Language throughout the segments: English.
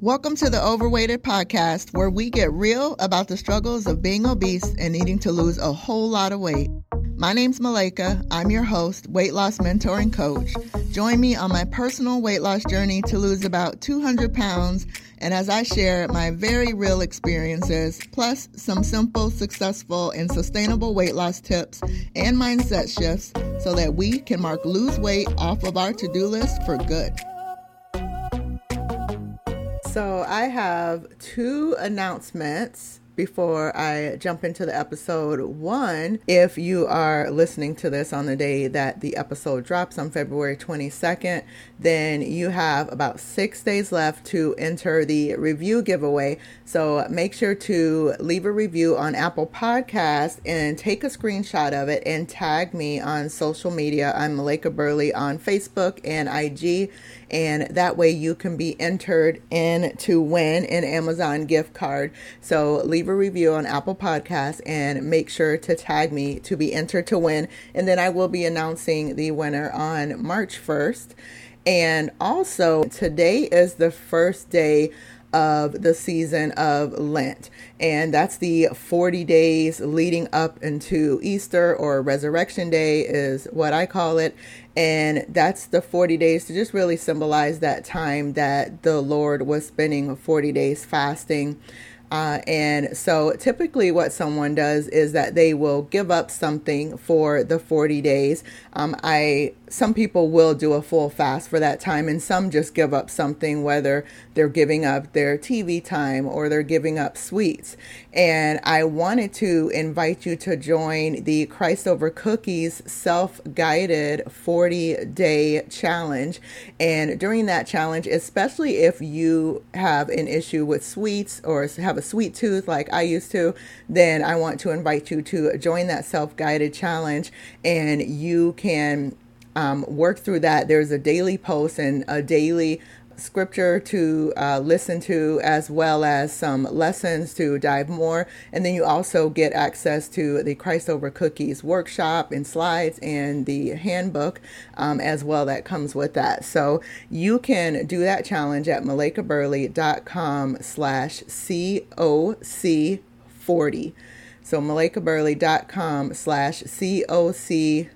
Welcome to the Overweighted Podcast, where we get real about the struggles of being obese and needing to lose a whole lot of weight. My name's Malaika. I'm your host, weight loss mentor and coach. Join me on my personal weight loss journey to lose about 200 pounds, and as I share my very real experiences, plus some simple, successful, and sustainable weight loss tips and mindset shifts so that we can mark lose weight off of our to do list for good. So I have two announcements before I jump into the episode. One, if you are listening to this on the day that the episode drops on February 22nd, then you have about six days left to enter the review giveaway. So make sure to leave a review on Apple Podcast and take a screenshot of it and tag me on social media. I'm Malaika Burley on Facebook and IG and that way you can be entered in to win an Amazon gift card. So leave a review on Apple Podcasts and make sure to tag me to be entered to win. And then I will be announcing the winner on March 1st. And also, today is the first day of the season of Lent. And that's the 40 days leading up into Easter or Resurrection Day, is what I call it. And that's the 40 days to just really symbolize that time that the Lord was spending 40 days fasting. Uh, and so typically, what someone does is that they will give up something for the 40 days. Um, I some people will do a full fast for that time, and some just give up something, whether they're giving up their TV time or they're giving up sweets. And I wanted to invite you to join the Christ Over Cookies self guided 40 day challenge. And during that challenge, especially if you have an issue with sweets or have a sweet tooth like I used to, then I want to invite you to join that self guided challenge and you can um, work through that. There's a daily post and a daily scripture to uh, listen to, as well as some lessons to dive more. And then you also get access to the Christ Over Cookies workshop and slides and the handbook um, as well that comes with that. So you can do that challenge at malaikaburley.com slash COC40. So malaikaburley.com slash COC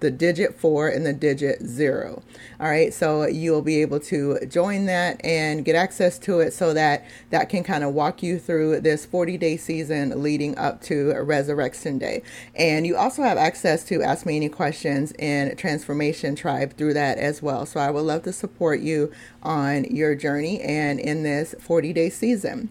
the digit four and the digit zero. All right, so you'll be able to join that and get access to it so that that can kind of walk you through this 40 day season leading up to Resurrection Day. And you also have access to Ask Me Any Questions in Transformation Tribe through that as well. So I would love to support you on your journey and in this 40 day season.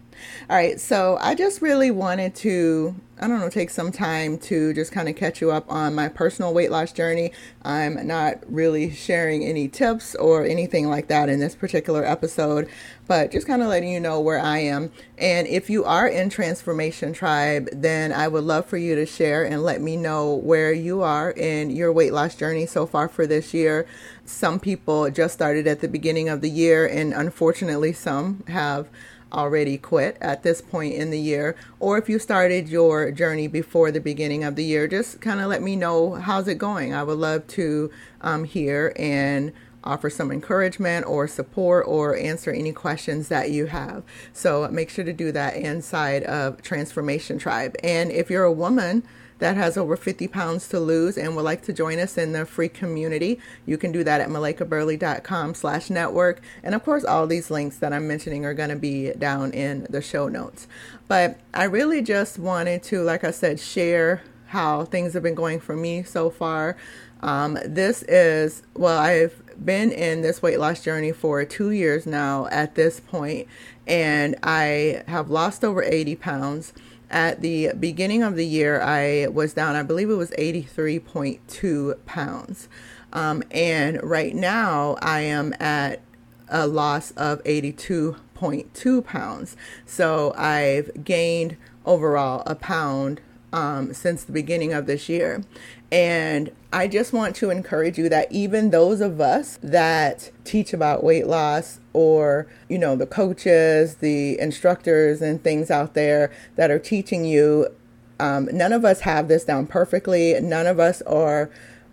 All right, so I just really wanted to, I don't know, take some time to just kind of catch you up on my personal weight loss journey. I'm not really sharing any tips or anything like that in this particular episode, but just kind of letting you know where I am. And if you are in Transformation Tribe, then I would love for you to share and let me know where you are in your weight loss journey so far for this year. Some people just started at the beginning of the year, and unfortunately, some have already quit at this point in the year, or if you started your journey before the beginning of the year, just kind of let me know how's it going. I would love to um, hear and offer some encouragement or support or answer any questions that you have. So make sure to do that inside of Transformation Tribe. And if you're a woman, that has over 50 pounds to lose and would like to join us in the free community, you can do that at malaikaburley.com slash network. And of course, all these links that I'm mentioning are going to be down in the show notes. But I really just wanted to, like I said, share how things have been going for me so far. Um, this is, well, I've been in this weight loss journey for two years now at this point, and I have lost over 80 pounds at the beginning of the year, I was down, I believe it was 83.2 pounds. Um, and right now, I am at a loss of 82.2 pounds. So I've gained overall a pound um, since the beginning of this year. And I just want to encourage you that even those of us that teach about weight loss or, you know, the coaches, the instructors, and things out there that are teaching you, um, none of us have this down perfectly. None of us are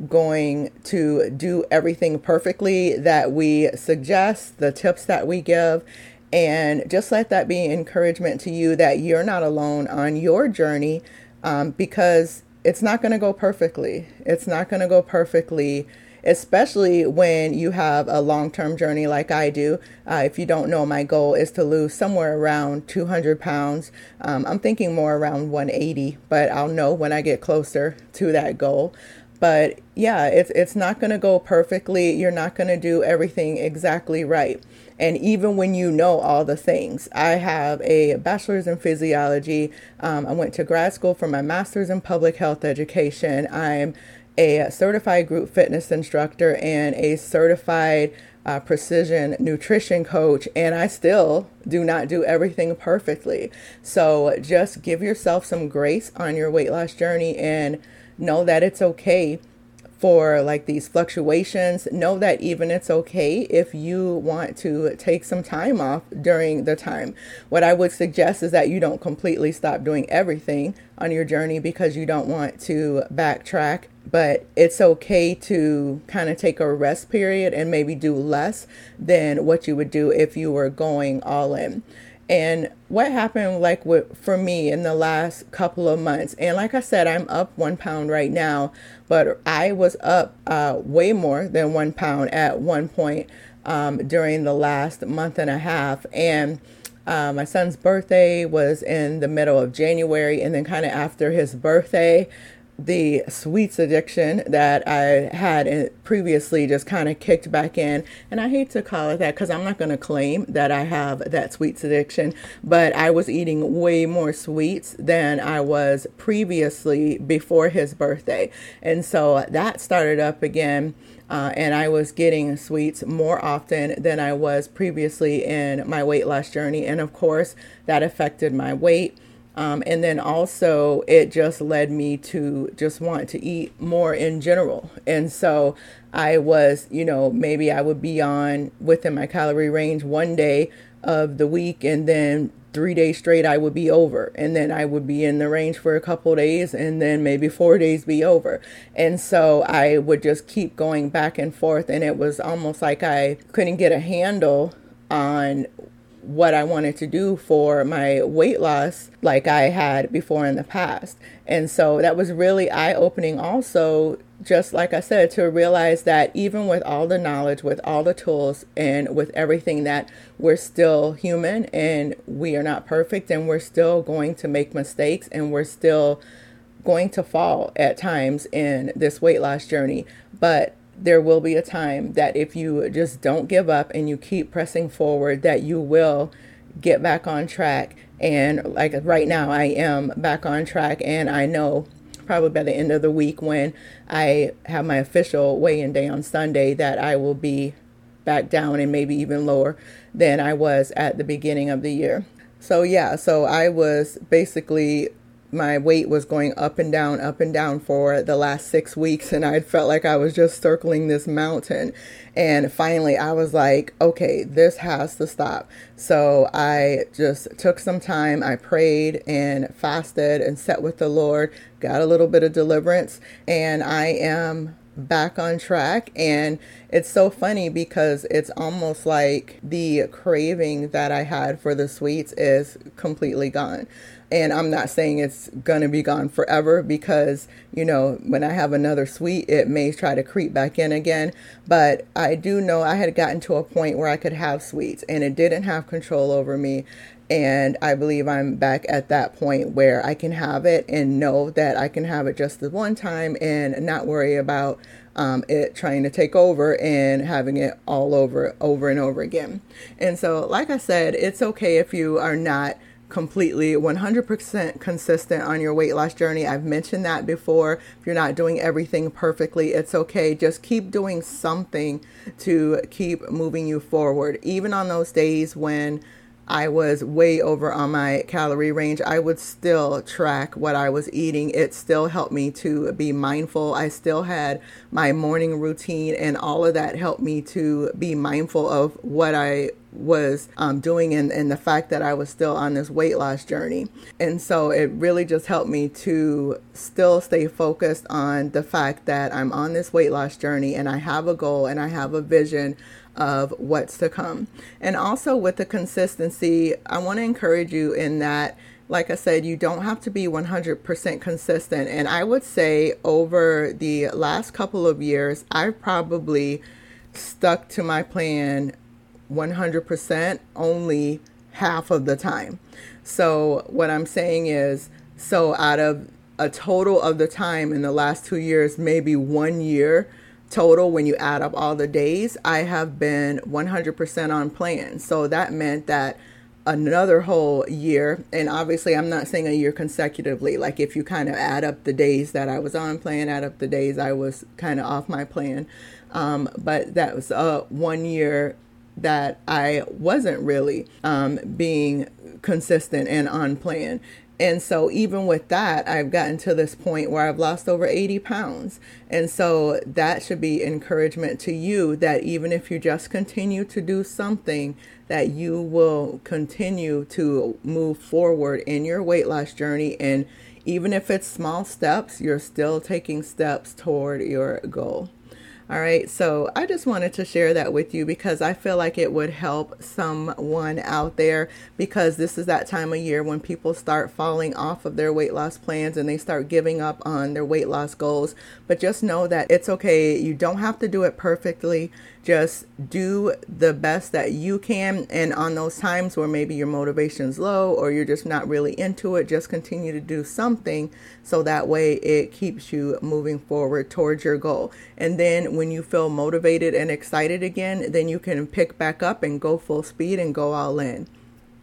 going to do everything perfectly that we suggest, the tips that we give. And just let that be encouragement to you that you're not alone on your journey um, because it's not going to go perfectly. It's not going to go perfectly especially when you have a long term journey like I do. Uh, if you don't know, my goal is to lose somewhere around 200 pounds. Um, I'm thinking more around 180, but I'll know when I get closer to that goal. But yeah, it's it's not going to go perfectly. You're not going to do everything exactly right. And even when you know all the things, I have a bachelor's in physiology. Um, I went to grad school for my master's in public health education. I'm a certified group fitness instructor and a certified uh, precision nutrition coach, and I still do not do everything perfectly. So just give yourself some grace on your weight loss journey and know that it's okay for like these fluctuations. Know that even it's okay if you want to take some time off during the time. What I would suggest is that you don't completely stop doing everything on your journey because you don't want to backtrack. But it's okay to kind of take a rest period and maybe do less than what you would do if you were going all in. And what happened, like with, for me in the last couple of months, and like I said, I'm up one pound right now, but I was up uh, way more than one pound at one point um, during the last month and a half. And uh, my son's birthday was in the middle of January, and then kind of after his birthday, the sweets addiction that I had previously just kind of kicked back in. And I hate to call it that because I'm not going to claim that I have that sweets addiction, but I was eating way more sweets than I was previously before his birthday. And so that started up again. Uh, and I was getting sweets more often than I was previously in my weight loss journey. And of course, that affected my weight. Um, and then also, it just led me to just want to eat more in general. And so I was, you know, maybe I would be on within my calorie range one day of the week, and then three days straight I would be over. And then I would be in the range for a couple days, and then maybe four days be over. And so I would just keep going back and forth. And it was almost like I couldn't get a handle on what I wanted to do for my weight loss like I had before in the past. And so that was really eye opening, also, just like I said, to realize that even with all the knowledge, with all the tools, and with everything, that we're still human and we are not perfect and we're still going to make mistakes and we're still going to fall at times in this weight loss journey. But there will be a time that if you just don't give up and you keep pressing forward, that you will get back on track. And like right now, I am back on track, and I know probably by the end of the week when I have my official weigh in day on Sunday that I will be back down and maybe even lower than I was at the beginning of the year. So, yeah, so I was basically my weight was going up and down, up and down for the last six weeks, and I felt like I was just circling this mountain. And finally, I was like, okay, this has to stop. So I just took some time. I prayed and fasted and sat with the Lord, got a little bit of deliverance, and I am back on track. And it's so funny because it's almost like the craving that I had for the sweets is completely gone. And I'm not saying it's to be gone forever because, you know, when I have another sweet, it may try to creep back in again. But I do know I had gotten to a point where I could have sweets and it didn't have control over me. And I believe I'm back at that point where I can have it and know that I can have it just the one time and not worry about um, it trying to take over and having it all over, over and over again. And so, like I said, it's okay if you are not completely 100% consistent on your weight loss journey. I've mentioned that before. If you're not doing everything perfectly, it's okay. Just keep doing something to keep moving you forward. Even on those days when I was way over on my calorie range, I would still track what I was eating. It still helped me to be mindful. I still had my morning routine, and all of that helped me to be mindful of what I was um, doing and, and the fact that I was still on this weight loss journey. And so it really just helped me to still stay focused on the fact that I'm on this weight loss journey and I have a goal and I have a vision of what's to come. And also with the consistency, I want to encourage you in that like I said, you don't have to be 100% consistent. And I would say over the last couple of years, I've probably stuck to my plan 100% only half of the time. So, what I'm saying is, so out of a total of the time in the last two years, maybe one year total, when you add up all the days, I have been 100% on plan. So, that meant that another whole year and obviously i'm not saying a year consecutively like if you kind of add up the days that i was on plan add up the days i was kind of off my plan um, but that was a one year that i wasn't really um, being consistent and on plan and so, even with that, I've gotten to this point where I've lost over 80 pounds. And so, that should be encouragement to you that even if you just continue to do something, that you will continue to move forward in your weight loss journey. And even if it's small steps, you're still taking steps toward your goal. All right, so I just wanted to share that with you because I feel like it would help someone out there because this is that time of year when people start falling off of their weight loss plans and they start giving up on their weight loss goals. But just know that it's okay. You don't have to do it perfectly. Just do the best that you can. And on those times where maybe your motivation's low or you're just not really into it, just continue to do something so that way it keeps you moving forward towards your goal. And then when you feel motivated and excited again, then you can pick back up and go full speed and go all in.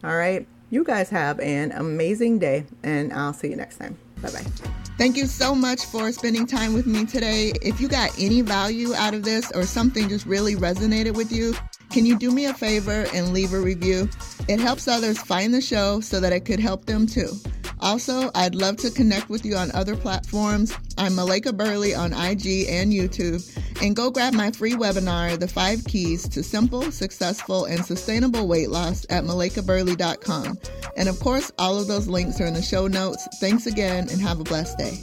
All right. You guys have an amazing day, and I'll see you next time. Bye bye. Thank you so much for spending time with me today. If you got any value out of this or something just really resonated with you, can you do me a favor and leave a review? It helps others find the show so that it could help them too. Also, I'd love to connect with you on other platforms. I'm Malaika Burley on IG and YouTube. And go grab my free webinar, The Five Keys to Simple, Successful, and Sustainable Weight Loss at malaikaburley.com. And of course, all of those links are in the show notes. Thanks again and have a blessed day.